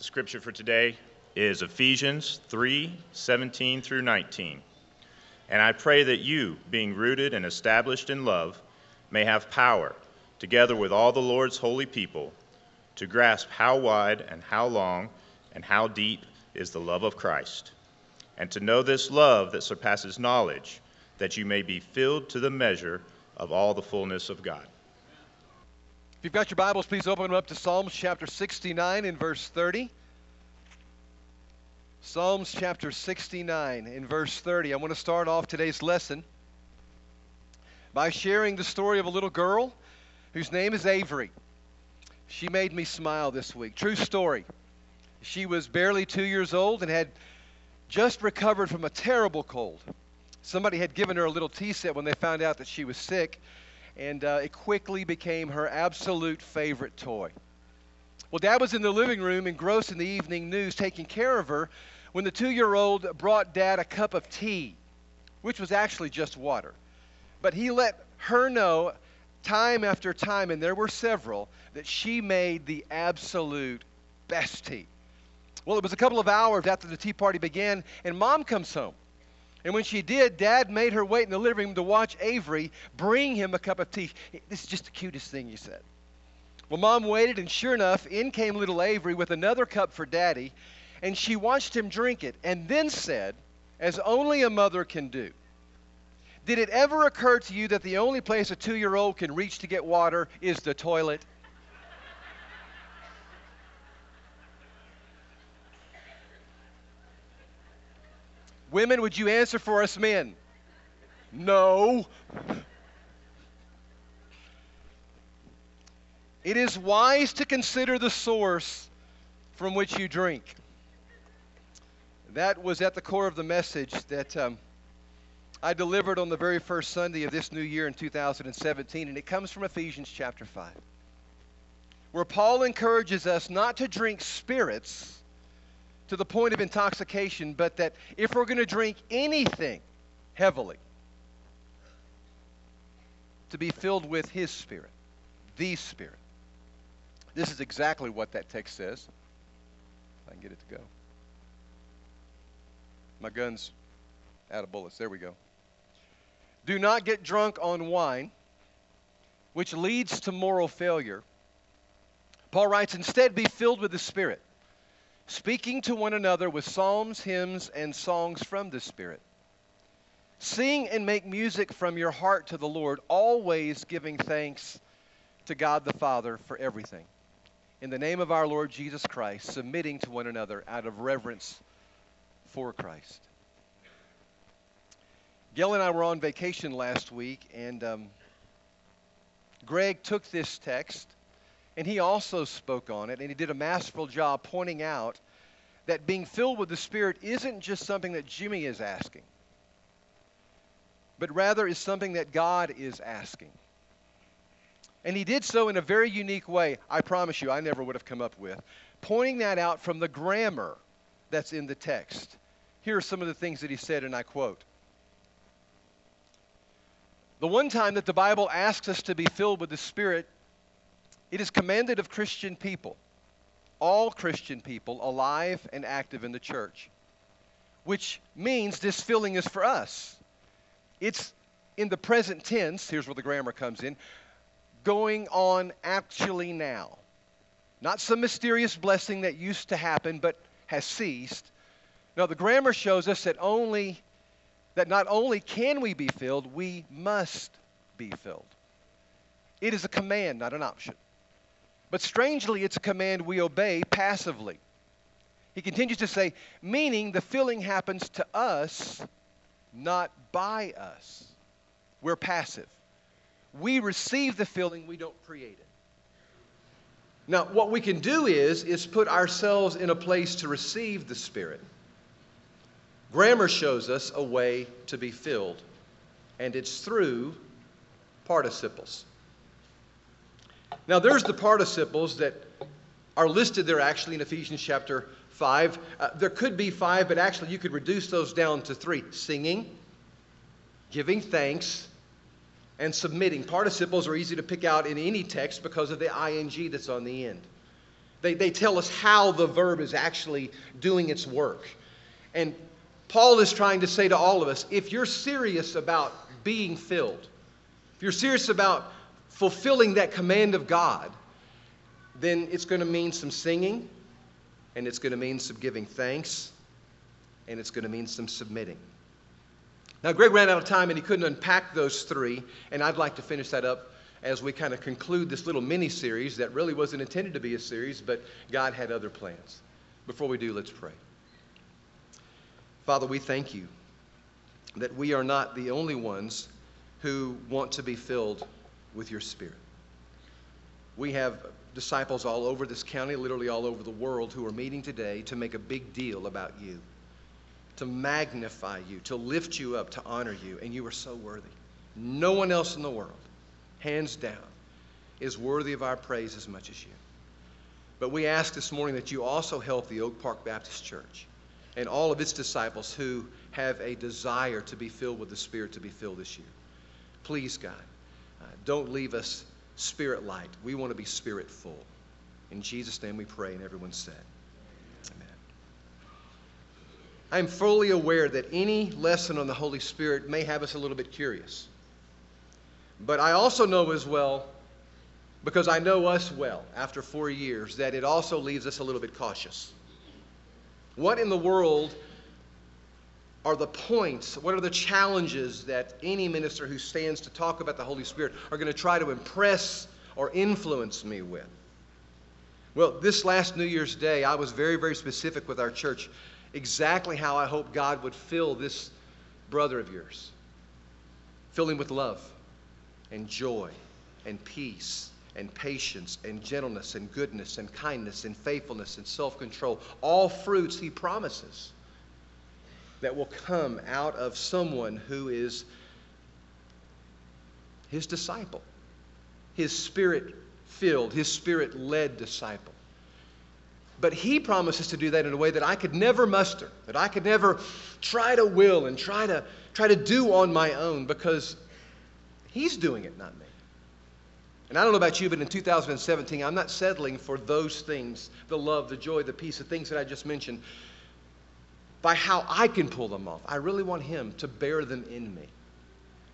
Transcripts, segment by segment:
The scripture for today is Ephesians 3 17 through 19. And I pray that you, being rooted and established in love, may have power, together with all the Lord's holy people, to grasp how wide and how long and how deep is the love of Christ, and to know this love that surpasses knowledge, that you may be filled to the measure of all the fullness of God. If you've got your Bibles, please open them up to Psalms chapter 69 in verse 30. Psalms chapter 69 in verse 30. I want to start off today's lesson by sharing the story of a little girl whose name is Avery. She made me smile this week. True story. She was barely two years old and had just recovered from a terrible cold. Somebody had given her a little tea set when they found out that she was sick, and uh, it quickly became her absolute favorite toy. Well, Dad was in the living room engrossed in the evening news taking care of her when the two year old brought Dad a cup of tea, which was actually just water. But he let her know time after time, and there were several, that she made the absolute best tea. Well, it was a couple of hours after the tea party began, and Mom comes home. And when she did, Dad made her wait in the living room to watch Avery bring him a cup of tea. This is just the cutest thing, you said. Well, mom waited, and sure enough, in came little Avery with another cup for daddy, and she watched him drink it, and then said, as only a mother can do, Did it ever occur to you that the only place a two year old can reach to get water is the toilet? Women, would you answer for us men? No. It is wise to consider the source from which you drink. That was at the core of the message that um, I delivered on the very first Sunday of this new year in 2017, and it comes from Ephesians chapter 5, where Paul encourages us not to drink spirits to the point of intoxication, but that if we're going to drink anything heavily, to be filled with His Spirit, the Spirit. This is exactly what that text says. If I can get it to go. My gun's out of bullets. There we go. Do not get drunk on wine, which leads to moral failure. Paul writes, instead be filled with the Spirit, speaking to one another with psalms, hymns, and songs from the Spirit. Sing and make music from your heart to the Lord, always giving thanks to God the Father for everything in the name of our Lord Jesus Christ, submitting to one another out of reverence for Christ. Gail and I were on vacation last week, and um, Greg took this text and he also spoke on it, and he did a masterful job pointing out that being filled with the Spirit isn't just something that Jimmy is asking, but rather is something that God is asking. And he did so in a very unique way, I promise you, I never would have come up with, pointing that out from the grammar that's in the text. Here are some of the things that he said, and I quote The one time that the Bible asks us to be filled with the Spirit, it is commanded of Christian people, all Christian people, alive and active in the church, which means this filling is for us. It's in the present tense, here's where the grammar comes in going on actually now. Not some mysterious blessing that used to happen but has ceased. Now the grammar shows us that only that not only can we be filled, we must be filled. It is a command, not an option. But strangely, it's a command we obey passively. He continues to say, meaning the filling happens to us, not by us. We're passive. We receive the filling, we don't create it. Now, what we can do is, is put ourselves in a place to receive the Spirit. Grammar shows us a way to be filled, and it's through participles. Now, there's the participles that are listed there actually in Ephesians chapter 5. Uh, there could be five, but actually you could reduce those down to three singing, giving thanks, and submitting. Participles are easy to pick out in any text because of the ing that's on the end. They, they tell us how the verb is actually doing its work. And Paul is trying to say to all of us if you're serious about being filled, if you're serious about fulfilling that command of God, then it's going to mean some singing, and it's going to mean some giving thanks, and it's going to mean some submitting. Now, Greg ran out of time and he couldn't unpack those three, and I'd like to finish that up as we kind of conclude this little mini series that really wasn't intended to be a series, but God had other plans. Before we do, let's pray. Father, we thank you that we are not the only ones who want to be filled with your Spirit. We have disciples all over this county, literally all over the world, who are meeting today to make a big deal about you, to magnify you, to lift you up, to honor you, and you are so worthy. No one else in the world, hands down, is worthy of our praise as much as you. But we ask this morning that you also help the Oak Park Baptist Church and all of its disciples who have a desire to be filled with the Spirit to be filled this year. Please, God, uh, don't leave us spirit light. We want to be spirit full. In Jesus' name we pray, and everyone said, Amen. I am fully aware that any lesson on the Holy Spirit may have us a little bit curious. But I also know as well, because I know us well after four years, that it also leaves us a little bit cautious. What in the world are the points, what are the challenges that any minister who stands to talk about the Holy Spirit are going to try to impress or influence me with? Well, this last New Year's Day, I was very, very specific with our church exactly how I hope God would fill this brother of yours. Fill him with love and joy and peace and patience and gentleness and goodness and kindness and faithfulness and self control. All fruits he promises that will come out of someone who is his disciple, his spirit filled, his spirit led disciple. But he promises to do that in a way that I could never muster, that I could never try to will and try to, try to do on my own because he's doing it, not me. And I don't know about you, but in 2017, I'm not settling for those things the love, the joy, the peace, the things that I just mentioned by how I can pull them off. I really want Him to bear them in me.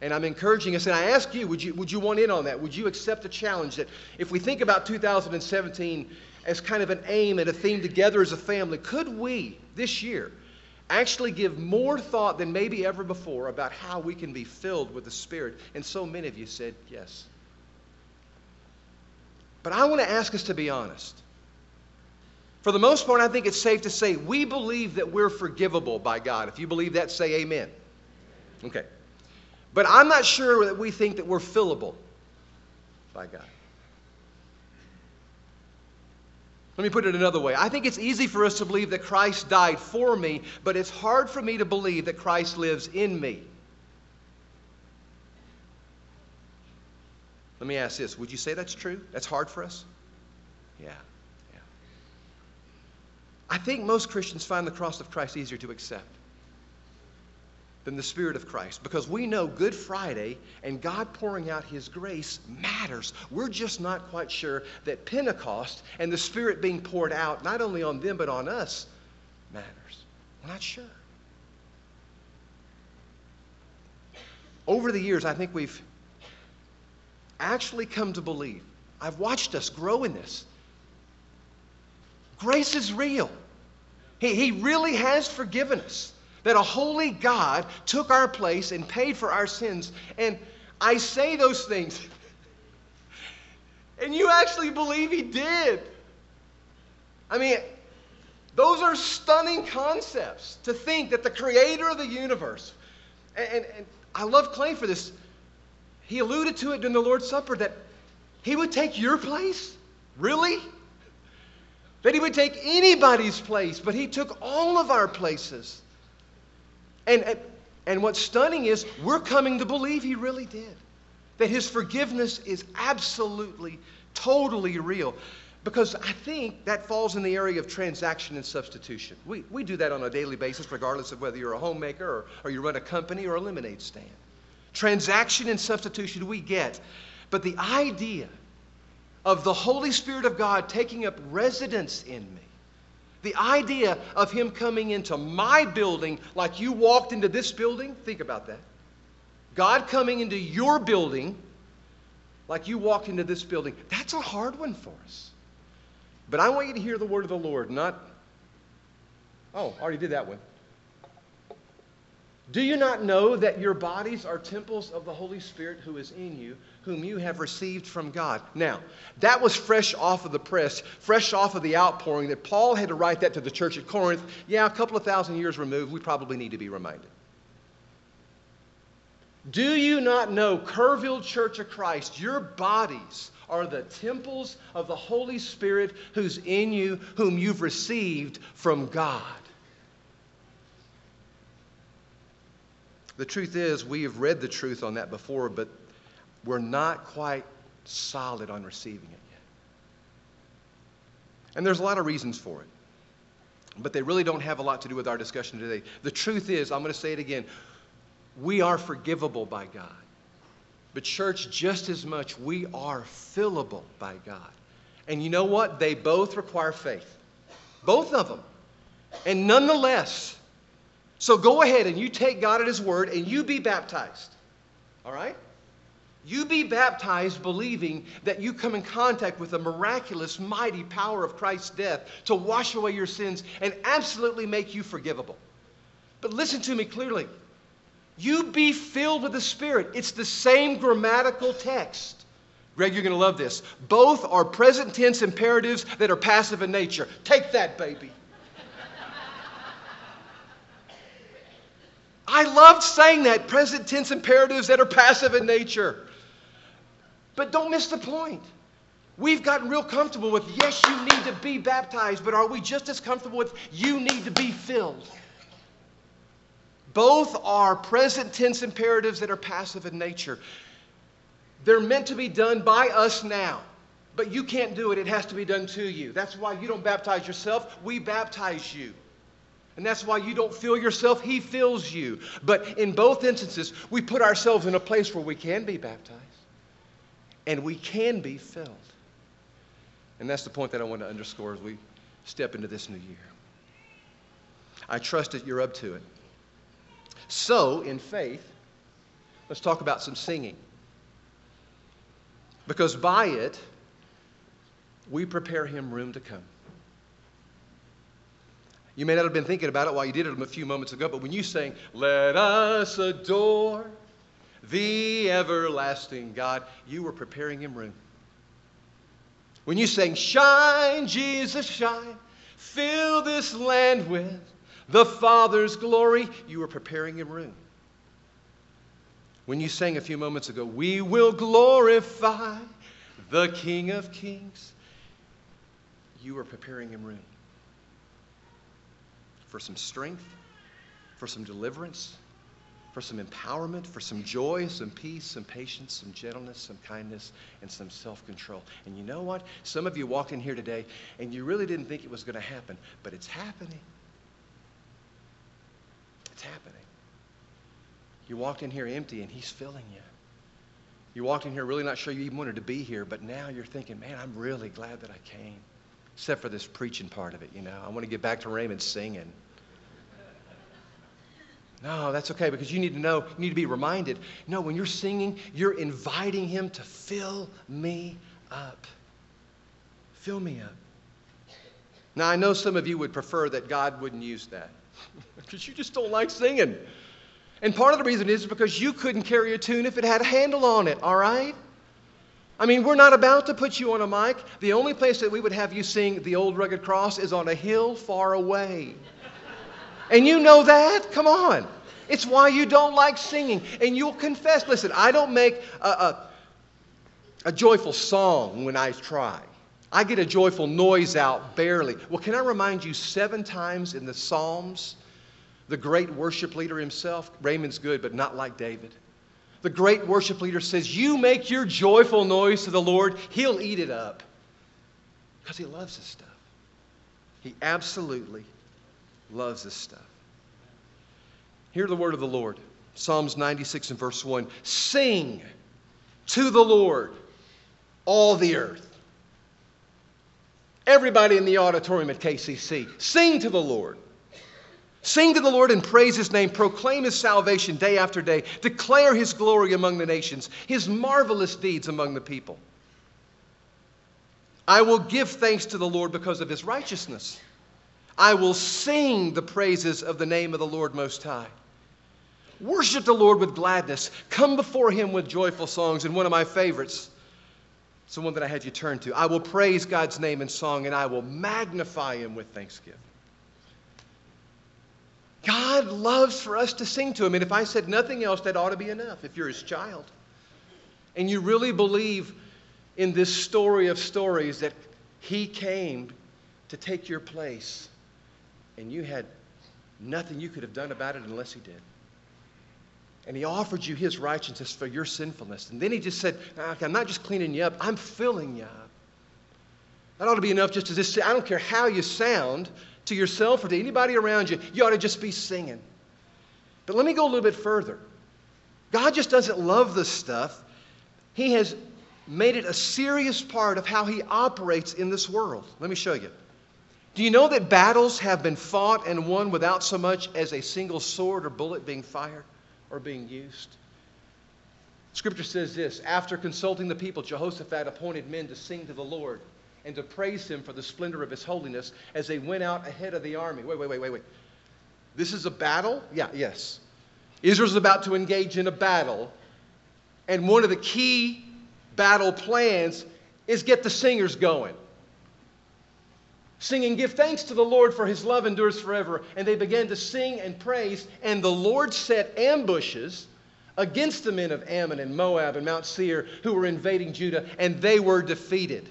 And I'm encouraging us, and I ask you would, you, would you want in on that? Would you accept the challenge that if we think about 2017 as kind of an aim and a theme together as a family, could we this year actually give more thought than maybe ever before about how we can be filled with the Spirit? And so many of you said yes. But I want to ask us to be honest. For the most part, I think it's safe to say we believe that we're forgivable by God. If you believe that, say amen. Okay. But I'm not sure that we think that we're fillable by God. Let me put it another way. I think it's easy for us to believe that Christ died for me, but it's hard for me to believe that Christ lives in me. Let me ask this Would you say that's true? That's hard for us? Yeah. I think most Christians find the cross of Christ easier to accept than the Spirit of Christ because we know Good Friday and God pouring out His grace matters. We're just not quite sure that Pentecost and the Spirit being poured out, not only on them but on us, matters. We're not sure. Over the years, I think we've actually come to believe. I've watched us grow in this. Grace is real. He, he really has forgiven us. That a holy God took our place and paid for our sins. And I say those things, and you actually believe He did. I mean, those are stunning concepts to think that the creator of the universe, and, and, and I love Clay for this he alluded to it during the Lord's Supper that he would take your place? Really? That he would take anybody's place, but he took all of our places. And, and, and what's stunning is we're coming to believe he really did. That his forgiveness is absolutely, totally real. Because I think that falls in the area of transaction and substitution. We, we do that on a daily basis, regardless of whether you're a homemaker or, or you run a company or a lemonade stand transaction and substitution we get. But the idea of the Holy Spirit of God taking up residence in me. The idea of Him coming into my building like you walked into this building, think about that. God coming into your building like you walked into this building, that's a hard one for us. But I want you to hear the word of the Lord, not, oh, I already did that one. Do you not know that your bodies are temples of the Holy Spirit who is in you, whom you have received from God? Now, that was fresh off of the press, fresh off of the outpouring that Paul had to write that to the church at Corinth. Yeah, a couple of thousand years removed, we probably need to be reminded. Do you not know, Kerrville Church of Christ, your bodies are the temples of the Holy Spirit who's in you, whom you've received from God? The truth is, we have read the truth on that before, but we're not quite solid on receiving it yet. And there's a lot of reasons for it, but they really don't have a lot to do with our discussion today. The truth is, I'm going to say it again, we are forgivable by God. But, church, just as much, we are fillable by God. And you know what? They both require faith. Both of them. And nonetheless, so go ahead and you take God at His word and you be baptized. All right? You be baptized believing that you come in contact with the miraculous, mighty power of Christ's death to wash away your sins and absolutely make you forgivable. But listen to me clearly. You be filled with the Spirit. It's the same grammatical text. Greg, you're going to love this. Both are present tense imperatives that are passive in nature. Take that, baby. I loved saying that present tense imperatives that are passive in nature. But don't miss the point. We've gotten real comfortable with, yes, you need to be baptized, but are we just as comfortable with, you need to be filled? Both are present tense imperatives that are passive in nature. They're meant to be done by us now, but you can't do it. It has to be done to you. That's why you don't baptize yourself, we baptize you. And that's why you don't feel yourself, He fills you. But in both instances, we put ourselves in a place where we can be baptized and we can be filled. And that's the point that I want to underscore as we step into this new year. I trust that you're up to it. So, in faith, let's talk about some singing. Because by it, we prepare Him room to come. You may not have been thinking about it while you did it a few moments ago, but when you sang, Let us adore the everlasting God, you were preparing him room. When you sang, Shine, Jesus, shine, fill this land with the Father's glory, you were preparing him room. When you sang a few moments ago, We will glorify the King of Kings, you were preparing him room for some strength, for some deliverance, for some empowerment, for some joy, some peace, some patience, some gentleness, some kindness, and some self control. And you know what? Some of you walked in here today and you really didn't think it was going to happen, but it's happening. It's happening. You walked in here empty and He's filling you. You walked in here really not sure you even wanted to be here, but now you're thinking, man, I'm really glad that I came. Except for this preaching part of it, you know. I want to get back to Raymond singing. No, that's okay because you need to know, you need to be reminded. No, when you're singing, you're inviting Him to fill me up. Fill me up. Now, I know some of you would prefer that God wouldn't use that because you just don't like singing. And part of the reason is because you couldn't carry a tune if it had a handle on it, all right? I mean, we're not about to put you on a mic. The only place that we would have you sing the old rugged cross is on a hill far away. And you know that? Come on. It's why you don't like singing. And you'll confess listen, I don't make a, a, a joyful song when I try. I get a joyful noise out barely. Well, can I remind you, seven times in the Psalms, the great worship leader himself, Raymond's good, but not like David. The great worship leader says, You make your joyful noise to the Lord, He'll eat it up. Because He loves this stuff. He absolutely loves this stuff. Hear the word of the Lord Psalms 96 and verse 1 Sing to the Lord, all the earth. Everybody in the auditorium at KCC, sing to the Lord. Sing to the Lord and praise his name. Proclaim his salvation day after day. Declare his glory among the nations, his marvelous deeds among the people. I will give thanks to the Lord because of his righteousness. I will sing the praises of the name of the Lord Most High. Worship the Lord with gladness. Come before him with joyful songs. And one of my favorites, it's the one that I had you turn to. I will praise God's name in song and I will magnify him with thanksgiving. God loves for us to sing to him. And if I said nothing else, that ought to be enough if you're his child. And you really believe in this story of stories that he came to take your place and you had nothing you could have done about it unless he did. And he offered you his righteousness for your sinfulness. And then he just said, I'm not just cleaning you up, I'm filling you up. That ought to be enough just to just I don't care how you sound to yourself or to anybody around you, you ought to just be singing. But let me go a little bit further. God just doesn't love this stuff, He has made it a serious part of how He operates in this world. Let me show you. Do you know that battles have been fought and won without so much as a single sword or bullet being fired? or being used. Scripture says this After consulting the people, Jehoshaphat appointed men to sing to the Lord and to praise him for the splendor of his holiness as they went out ahead of the army. Wait, wait, wait, wait, wait. This is a battle? Yeah, yes. Israel's about to engage in a battle, and one of the key battle plans is get the singers going singing, Give thanks to the Lord for his love endures forever. And they began to sing and praise, and the Lord set ambushes against the men of Ammon and Moab and Mount Seir who were invading Judah, and they were defeated.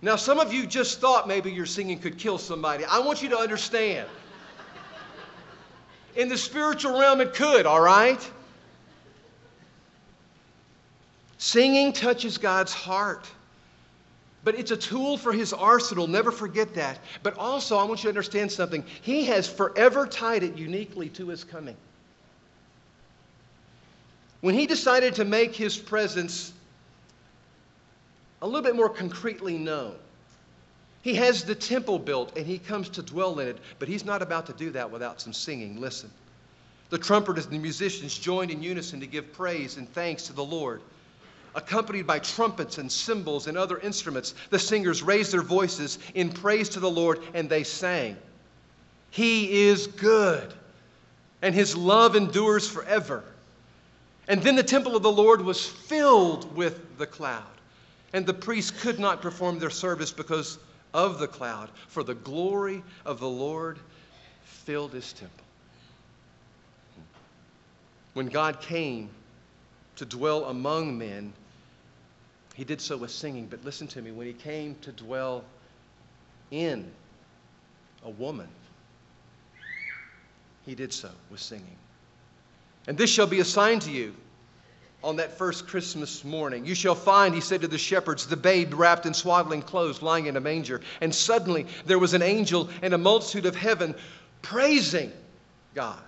Now, some of you just thought maybe your singing could kill somebody. I want you to understand. In the spiritual realm, it could, all right? Singing touches God's heart. But it's a tool for his arsenal. Never forget that. But also, I want you to understand something. He has forever tied it uniquely to his coming. When he decided to make his presence a little bit more concretely known, he has the temple built and he comes to dwell in it, but he's not about to do that without some singing. Listen. The trumpeters and the musicians joined in unison to give praise and thanks to the Lord accompanied by trumpets and cymbals and other instruments. The singers raised their voices in praise to the Lord and they sang. He is good, and his love endures forever. And then the temple of the Lord was filled with the cloud, and the priests could not perform their service because of the cloud, for the glory of the Lord filled his temple. When God came to dwell among men, he did so with singing, but listen to me. When he came to dwell in a woman, he did so with singing. And this shall be a sign to you on that first Christmas morning. You shall find, he said to the shepherds, the babe wrapped in swaddling clothes lying in a manger. And suddenly there was an angel and a multitude of heaven praising God.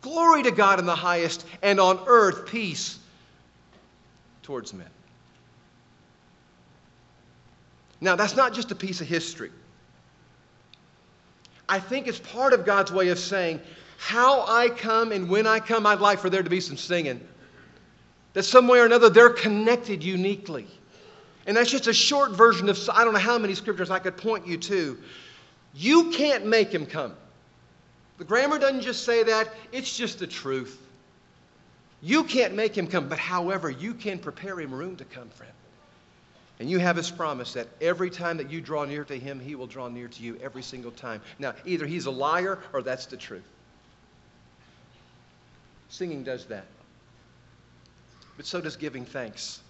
Glory to God in the highest, and on earth peace towards men. Now, that's not just a piece of history. I think it's part of God's way of saying, how I come and when I come, I'd like for there to be some singing. That some way or another, they're connected uniquely. And that's just a short version of, I don't know how many scriptures I could point you to. You can't make him come. The grammar doesn't just say that, it's just the truth. You can't make him come, but however, you can prepare him room to come, friend. And you have his promise that every time that you draw near to him, he will draw near to you every single time. Now, either he's a liar or that's the truth. Singing does that. But so does giving thanks.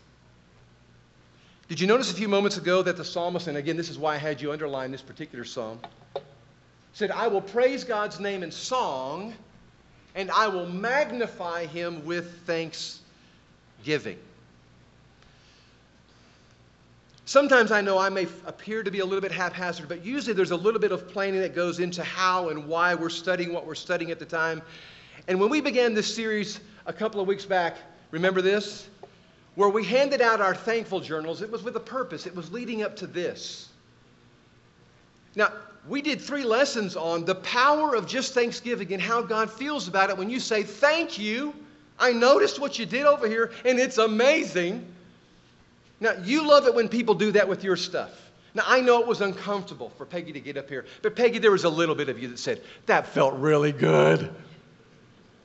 Did you notice a few moments ago that the psalmist, and again, this is why I had you underline this particular psalm, said, I will praise God's name in song, and I will magnify him with thanksgiving. Sometimes I know I may appear to be a little bit haphazard, but usually there's a little bit of planning that goes into how and why we're studying what we're studying at the time. And when we began this series a couple of weeks back, remember this? where we handed out our thankful journals, it was with a purpose. It was leading up to this. Now, we did three lessons on the power of just thanksgiving and how God feels about it when you say, Thank you. I noticed what you did over here, and it's amazing. Now, you love it when people do that with your stuff. Now, I know it was uncomfortable for Peggy to get up here, but Peggy, there was a little bit of you that said, That felt really good.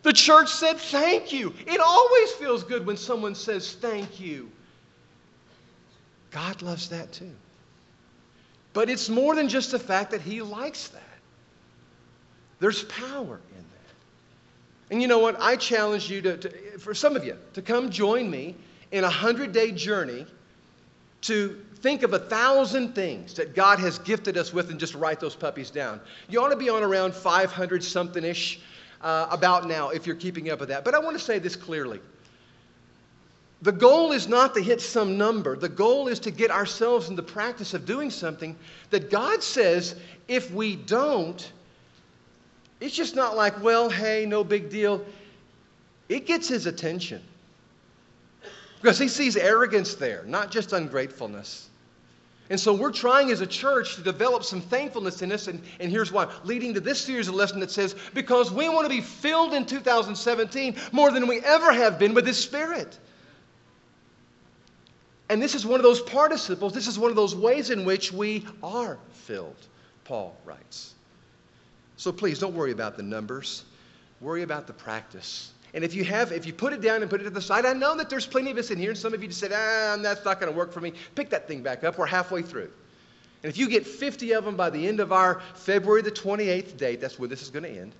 The church said, Thank you. It always feels good when someone says, Thank you. God loves that too. But it's more than just the fact that He likes that, there's power in that. And you know what? I challenge you to, to for some of you, to come join me in a 100 day journey to think of a thousand things that God has gifted us with and just write those puppies down. You ought to be on around 500 something ish uh, about now if you're keeping up with that. But I want to say this clearly. The goal is not to hit some number. The goal is to get ourselves in the practice of doing something that God says if we don't, it's just not like, well, hey, no big deal. It gets his attention. Because he sees arrogance there, not just ungratefulness. And so we're trying as a church to develop some thankfulness in us, and, and here's why. Leading to this series of lessons that says, because we want to be filled in 2017 more than we ever have been with His Spirit. And this is one of those participles, this is one of those ways in which we are filled, Paul writes. So please don't worry about the numbers, worry about the practice. And if you have, if you put it down and put it to the side, I know that there's plenty of us in here, and some of you just said, ah, that's not going to work for me. Pick that thing back up. We're halfway through. And if you get 50 of them by the end of our February the 28th date, that's where this is going to end,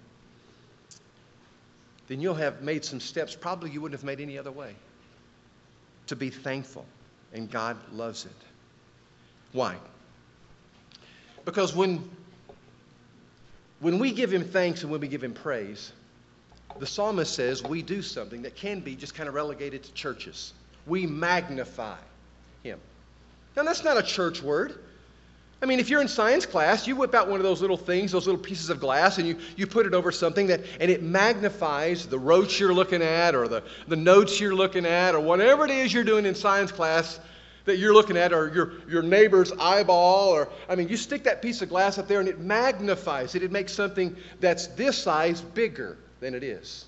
then you'll have made some steps probably you wouldn't have made any other way to be thankful. And God loves it. Why? Because when, when we give Him thanks and when we give Him praise, the psalmist says we do something that can be just kind of relegated to churches. We magnify him. Now, that's not a church word. I mean, if you're in science class, you whip out one of those little things, those little pieces of glass, and you, you put it over something that, and it magnifies the roach you're looking at or the, the notes you're looking at or whatever it is you're doing in science class that you're looking at or your, your neighbor's eyeball or, I mean, you stick that piece of glass up there and it magnifies it. It makes something that's this size bigger than it is.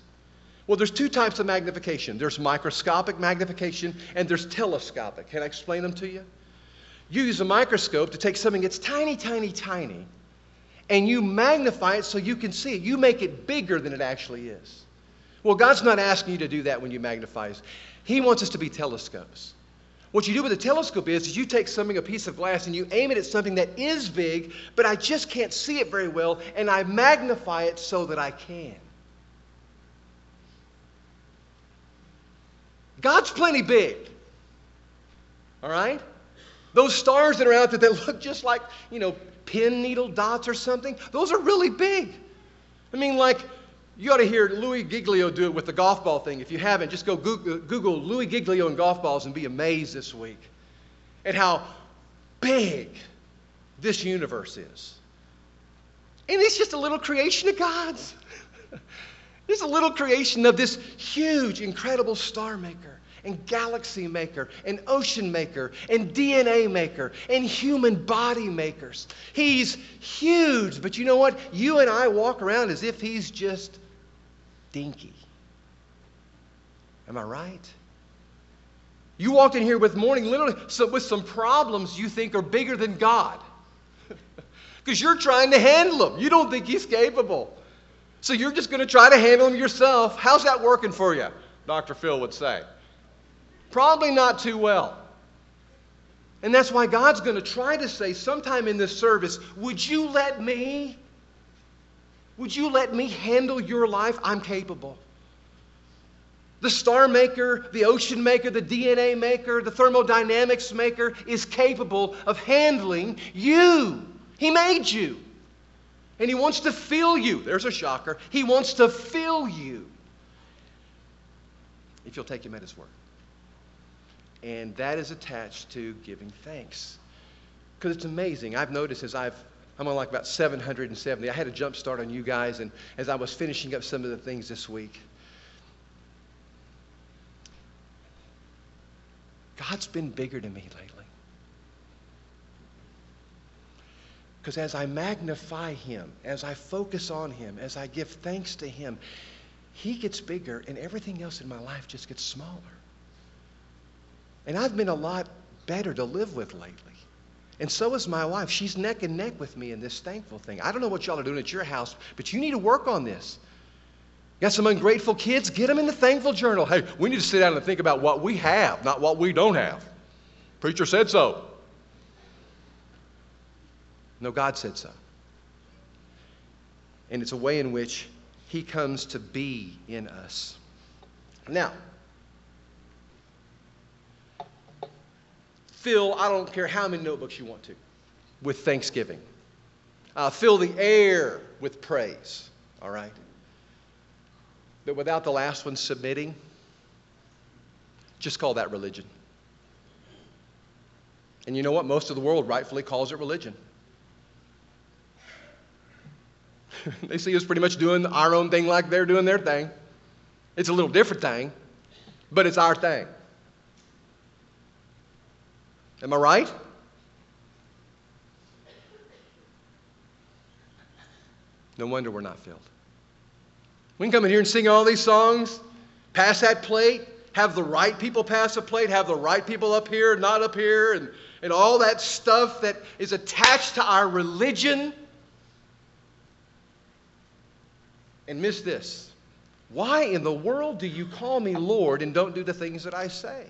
Well, there's two types of magnification there's microscopic magnification and there's telescopic. Can I explain them to you? You use a microscope to take something that's tiny, tiny, tiny, and you magnify it so you can see it. You make it bigger than it actually is. Well, God's not asking you to do that when you magnify. He wants us to be telescopes. What you do with a telescope is, is you take something, a piece of glass, and you aim it at something that is big, but I just can't see it very well, and I magnify it so that I can. God's plenty big. All right? Those stars that are out there that look just like, you know, pin needle dots or something, those are really big. I mean, like, you ought to hear Louis Giglio do it with the golf ball thing. If you haven't, just go Google, uh, Google Louis Giglio and golf balls and be amazed this week at how big this universe is. And it's just a little creation of God's. It's a little creation of this huge, incredible star maker and galaxy maker and ocean maker and DNA maker and human body makers. He's huge, but you know what? You and I walk around as if he's just dinky. Am I right? You walked in here with morning, literally, so with some problems you think are bigger than God. Because you're trying to handle them. You don't think he's capable. So you're just going to try to handle them yourself. How's that working for you? Dr. Phil would say. Probably not too well. And that's why God's going to try to say sometime in this service, Would you let me? Would you let me handle your life? I'm capable. The star maker, the ocean maker, the DNA maker, the thermodynamics maker is capable of handling you. He made you. And He wants to fill you. There's a shocker. He wants to fill you if you'll take Him at His word. And that is attached to giving thanks. Because it's amazing. I've noticed as I've, I'm on like about 770. I had a jump start on you guys, and as I was finishing up some of the things this week, God's been bigger to me lately. Because as I magnify Him, as I focus on Him, as I give thanks to Him, He gets bigger and everything else in my life just gets smaller. And I've been a lot better to live with lately. And so is my wife. She's neck and neck with me in this thankful thing. I don't know what y'all are doing at your house, but you need to work on this. Got some ungrateful kids? Get them in the thankful journal. Hey, we need to sit down and think about what we have, not what we don't have. Preacher said so. No, God said so. And it's a way in which He comes to be in us. Now, fill, I don't care how many notebooks you want to, with thanksgiving. Uh, fill the air with praise, all right? But without the last one submitting, just call that religion. And you know what? Most of the world rightfully calls it religion. they see us pretty much doing our own thing like they're doing their thing. It's a little different thing, but it's our thing. Am I right? No wonder we're not filled. We can come in here and sing all these songs, pass that plate, have the right people pass a plate, have the right people up here, not up here, and, and all that stuff that is attached to our religion. And miss this. Why in the world do you call me Lord and don't do the things that I say?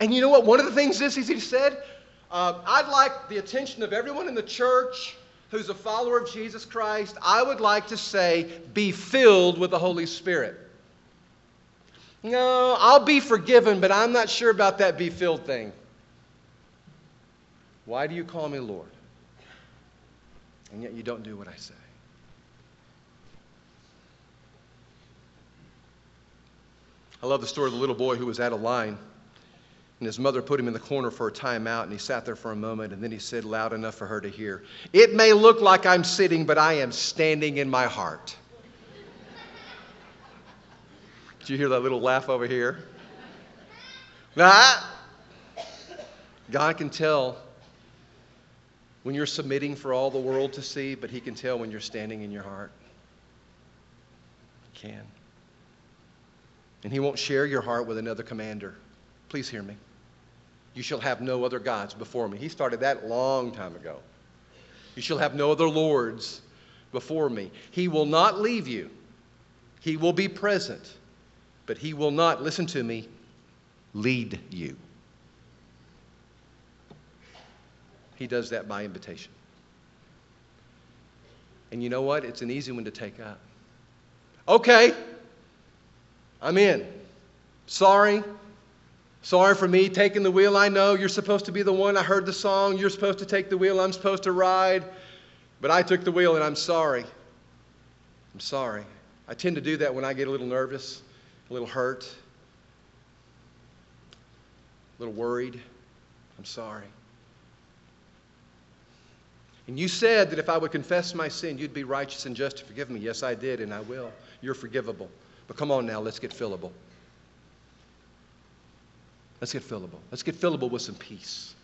And you know what? One of the things is, he said, uh, I'd like the attention of everyone in the church who's a follower of Jesus Christ. I would like to say, be filled with the Holy Spirit. No, I'll be forgiven, but I'm not sure about that be filled thing. Why do you call me Lord? And yet you don't do what I say. I love the story of the little boy who was out of line and his mother put him in the corner for a timeout, and he sat there for a moment, and then he said loud enough for her to hear, It may look like I'm sitting, but I am standing in my heart. Did you hear that little laugh over here? Ah! God can tell when you're submitting for all the world to see, but He can tell when you're standing in your heart. He can. And He won't share your heart with another commander. Please hear me. You shall have no other gods before me. He started that long time ago. You shall have no other lords before me. He will not leave you. He will be present, but he will not, listen to me, lead you. He does that by invitation. And you know what? It's an easy one to take up. Okay, I'm in. Sorry, Sorry for me taking the wheel. I know you're supposed to be the one. I heard the song. You're supposed to take the wheel. I'm supposed to ride. But I took the wheel and I'm sorry. I'm sorry. I tend to do that when I get a little nervous, a little hurt, a little worried. I'm sorry. And you said that if I would confess my sin, you'd be righteous and just to forgive me. Yes, I did, and I will. You're forgivable. But come on now, let's get fillable. Let's get fillable. Let's get fillable with some peace.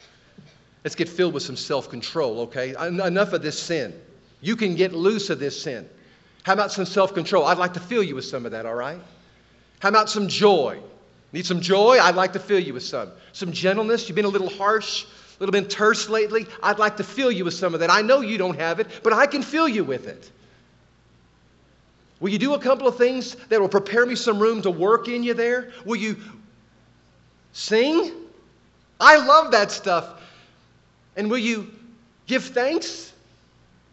Let's get filled with some self control, okay? Enough of this sin. You can get loose of this sin. How about some self control? I'd like to fill you with some of that, all right? How about some joy? Need some joy? I'd like to fill you with some. Some gentleness? You've been a little harsh, a little bit terse lately? I'd like to fill you with some of that. I know you don't have it, but I can fill you with it. Will you do a couple of things that will prepare me some room to work in you there? Will you, Sing? I love that stuff. And will you give thanks?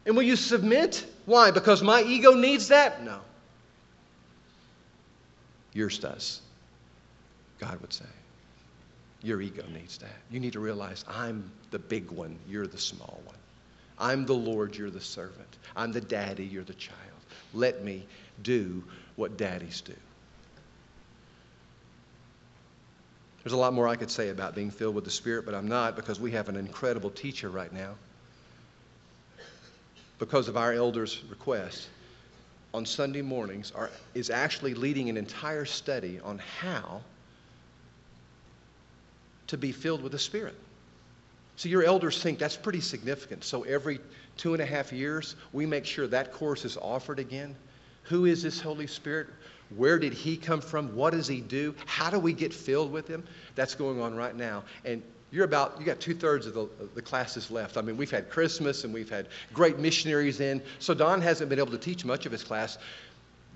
And will you submit? Why? Because my ego needs that? No. Yours does. God would say. Your ego needs that. You need to realize I'm the big one, you're the small one. I'm the Lord, you're the servant. I'm the daddy, you're the child. Let me do what daddies do. There's a lot more I could say about being filled with the Spirit, but I'm not because we have an incredible teacher right now. Because of our elders' request, on Sunday mornings are, is actually leading an entire study on how to be filled with the Spirit. So your elders think that's pretty significant. So every two and a half years, we make sure that course is offered again. Who is this Holy Spirit? Where did he come from? What does he do? How do we get filled with him? That's going on right now. And you're about, you got two thirds of the, the classes left. I mean, we've had Christmas and we've had great missionaries in. So Don hasn't been able to teach much of his class.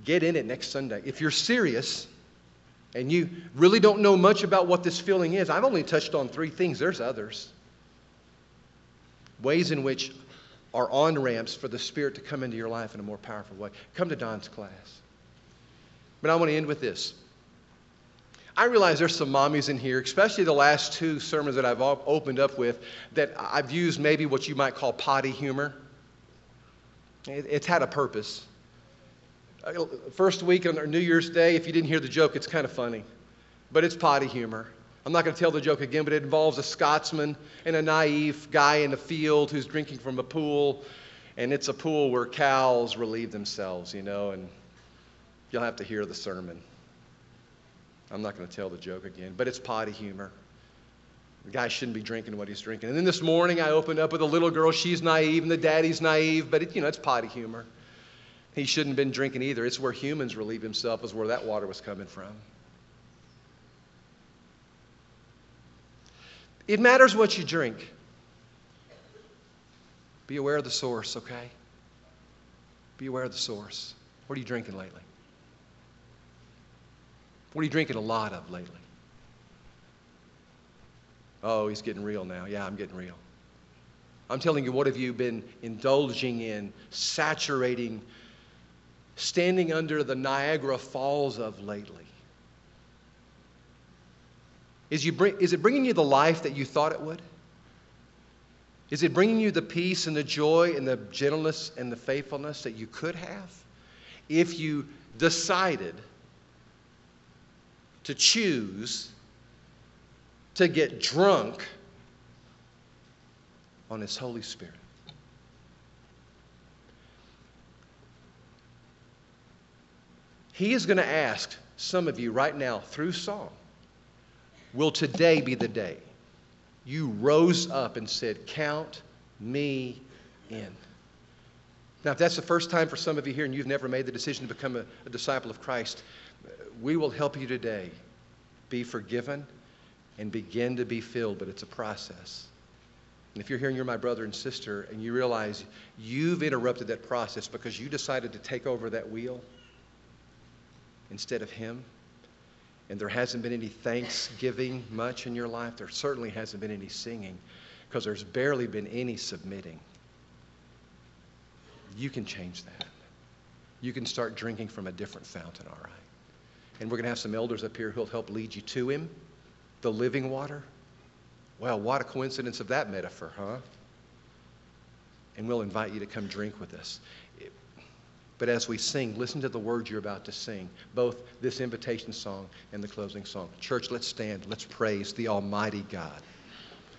Get in it next Sunday. If you're serious and you really don't know much about what this feeling is, I've only touched on three things, there's others. Ways in which are on ramps for the Spirit to come into your life in a more powerful way. Come to Don's class. But I want to end with this. I realize there's some mommies in here, especially the last two sermons that I've opened up with, that I've used maybe what you might call potty humor. It's had a purpose. Uh, first week on New Year's Day, if you didn't hear the joke, it's kind of funny, but it's potty humor. I'm not going to tell the joke again, but it involves a Scotsman and a naive guy in a field who's drinking from a pool, and it's a pool where cows relieve themselves, you know, and you'll have to hear the sermon. I'm not going to tell the joke again, but it's potty humor. The guy shouldn't be drinking what he's drinking. And then this morning I opened up with a little girl. She's naive and the daddy's naive, but it, you know, it's potty humor. He shouldn't have been drinking either. It's where humans relieve themselves, is where that water was coming from. It matters what you drink. Be aware of the source, okay? Be aware of the source. What are you drinking lately? What are you drinking a lot of lately? Oh, he's getting real now. Yeah, I'm getting real. I'm telling you, what have you been indulging in, saturating, standing under the Niagara Falls of lately? Is, you bring, is it bringing you the life that you thought it would? Is it bringing you the peace and the joy and the gentleness and the faithfulness that you could have if you decided to choose to get drunk on His Holy Spirit. He is going to ask some of you right now through song, will today be the day you rose up and said, Count me in? Now, if that's the first time for some of you here and you've never made the decision to become a, a disciple of Christ, we will help you today be forgiven and begin to be filled, but it's a process. And if you're here and you're my brother and sister and you realize you've interrupted that process because you decided to take over that wheel instead of Him, and there hasn't been any thanksgiving much in your life, there certainly hasn't been any singing because there's barely been any submitting. You can change that. You can start drinking from a different fountain, all right? And we're going to have some elders up here who'll help lead you to Him, the living water. Well, what a coincidence of that metaphor, huh? And we'll invite you to come drink with us. But as we sing, listen to the words you're about to sing, both this invitation song and the closing song. Church, let's stand. Let's praise the Almighty God.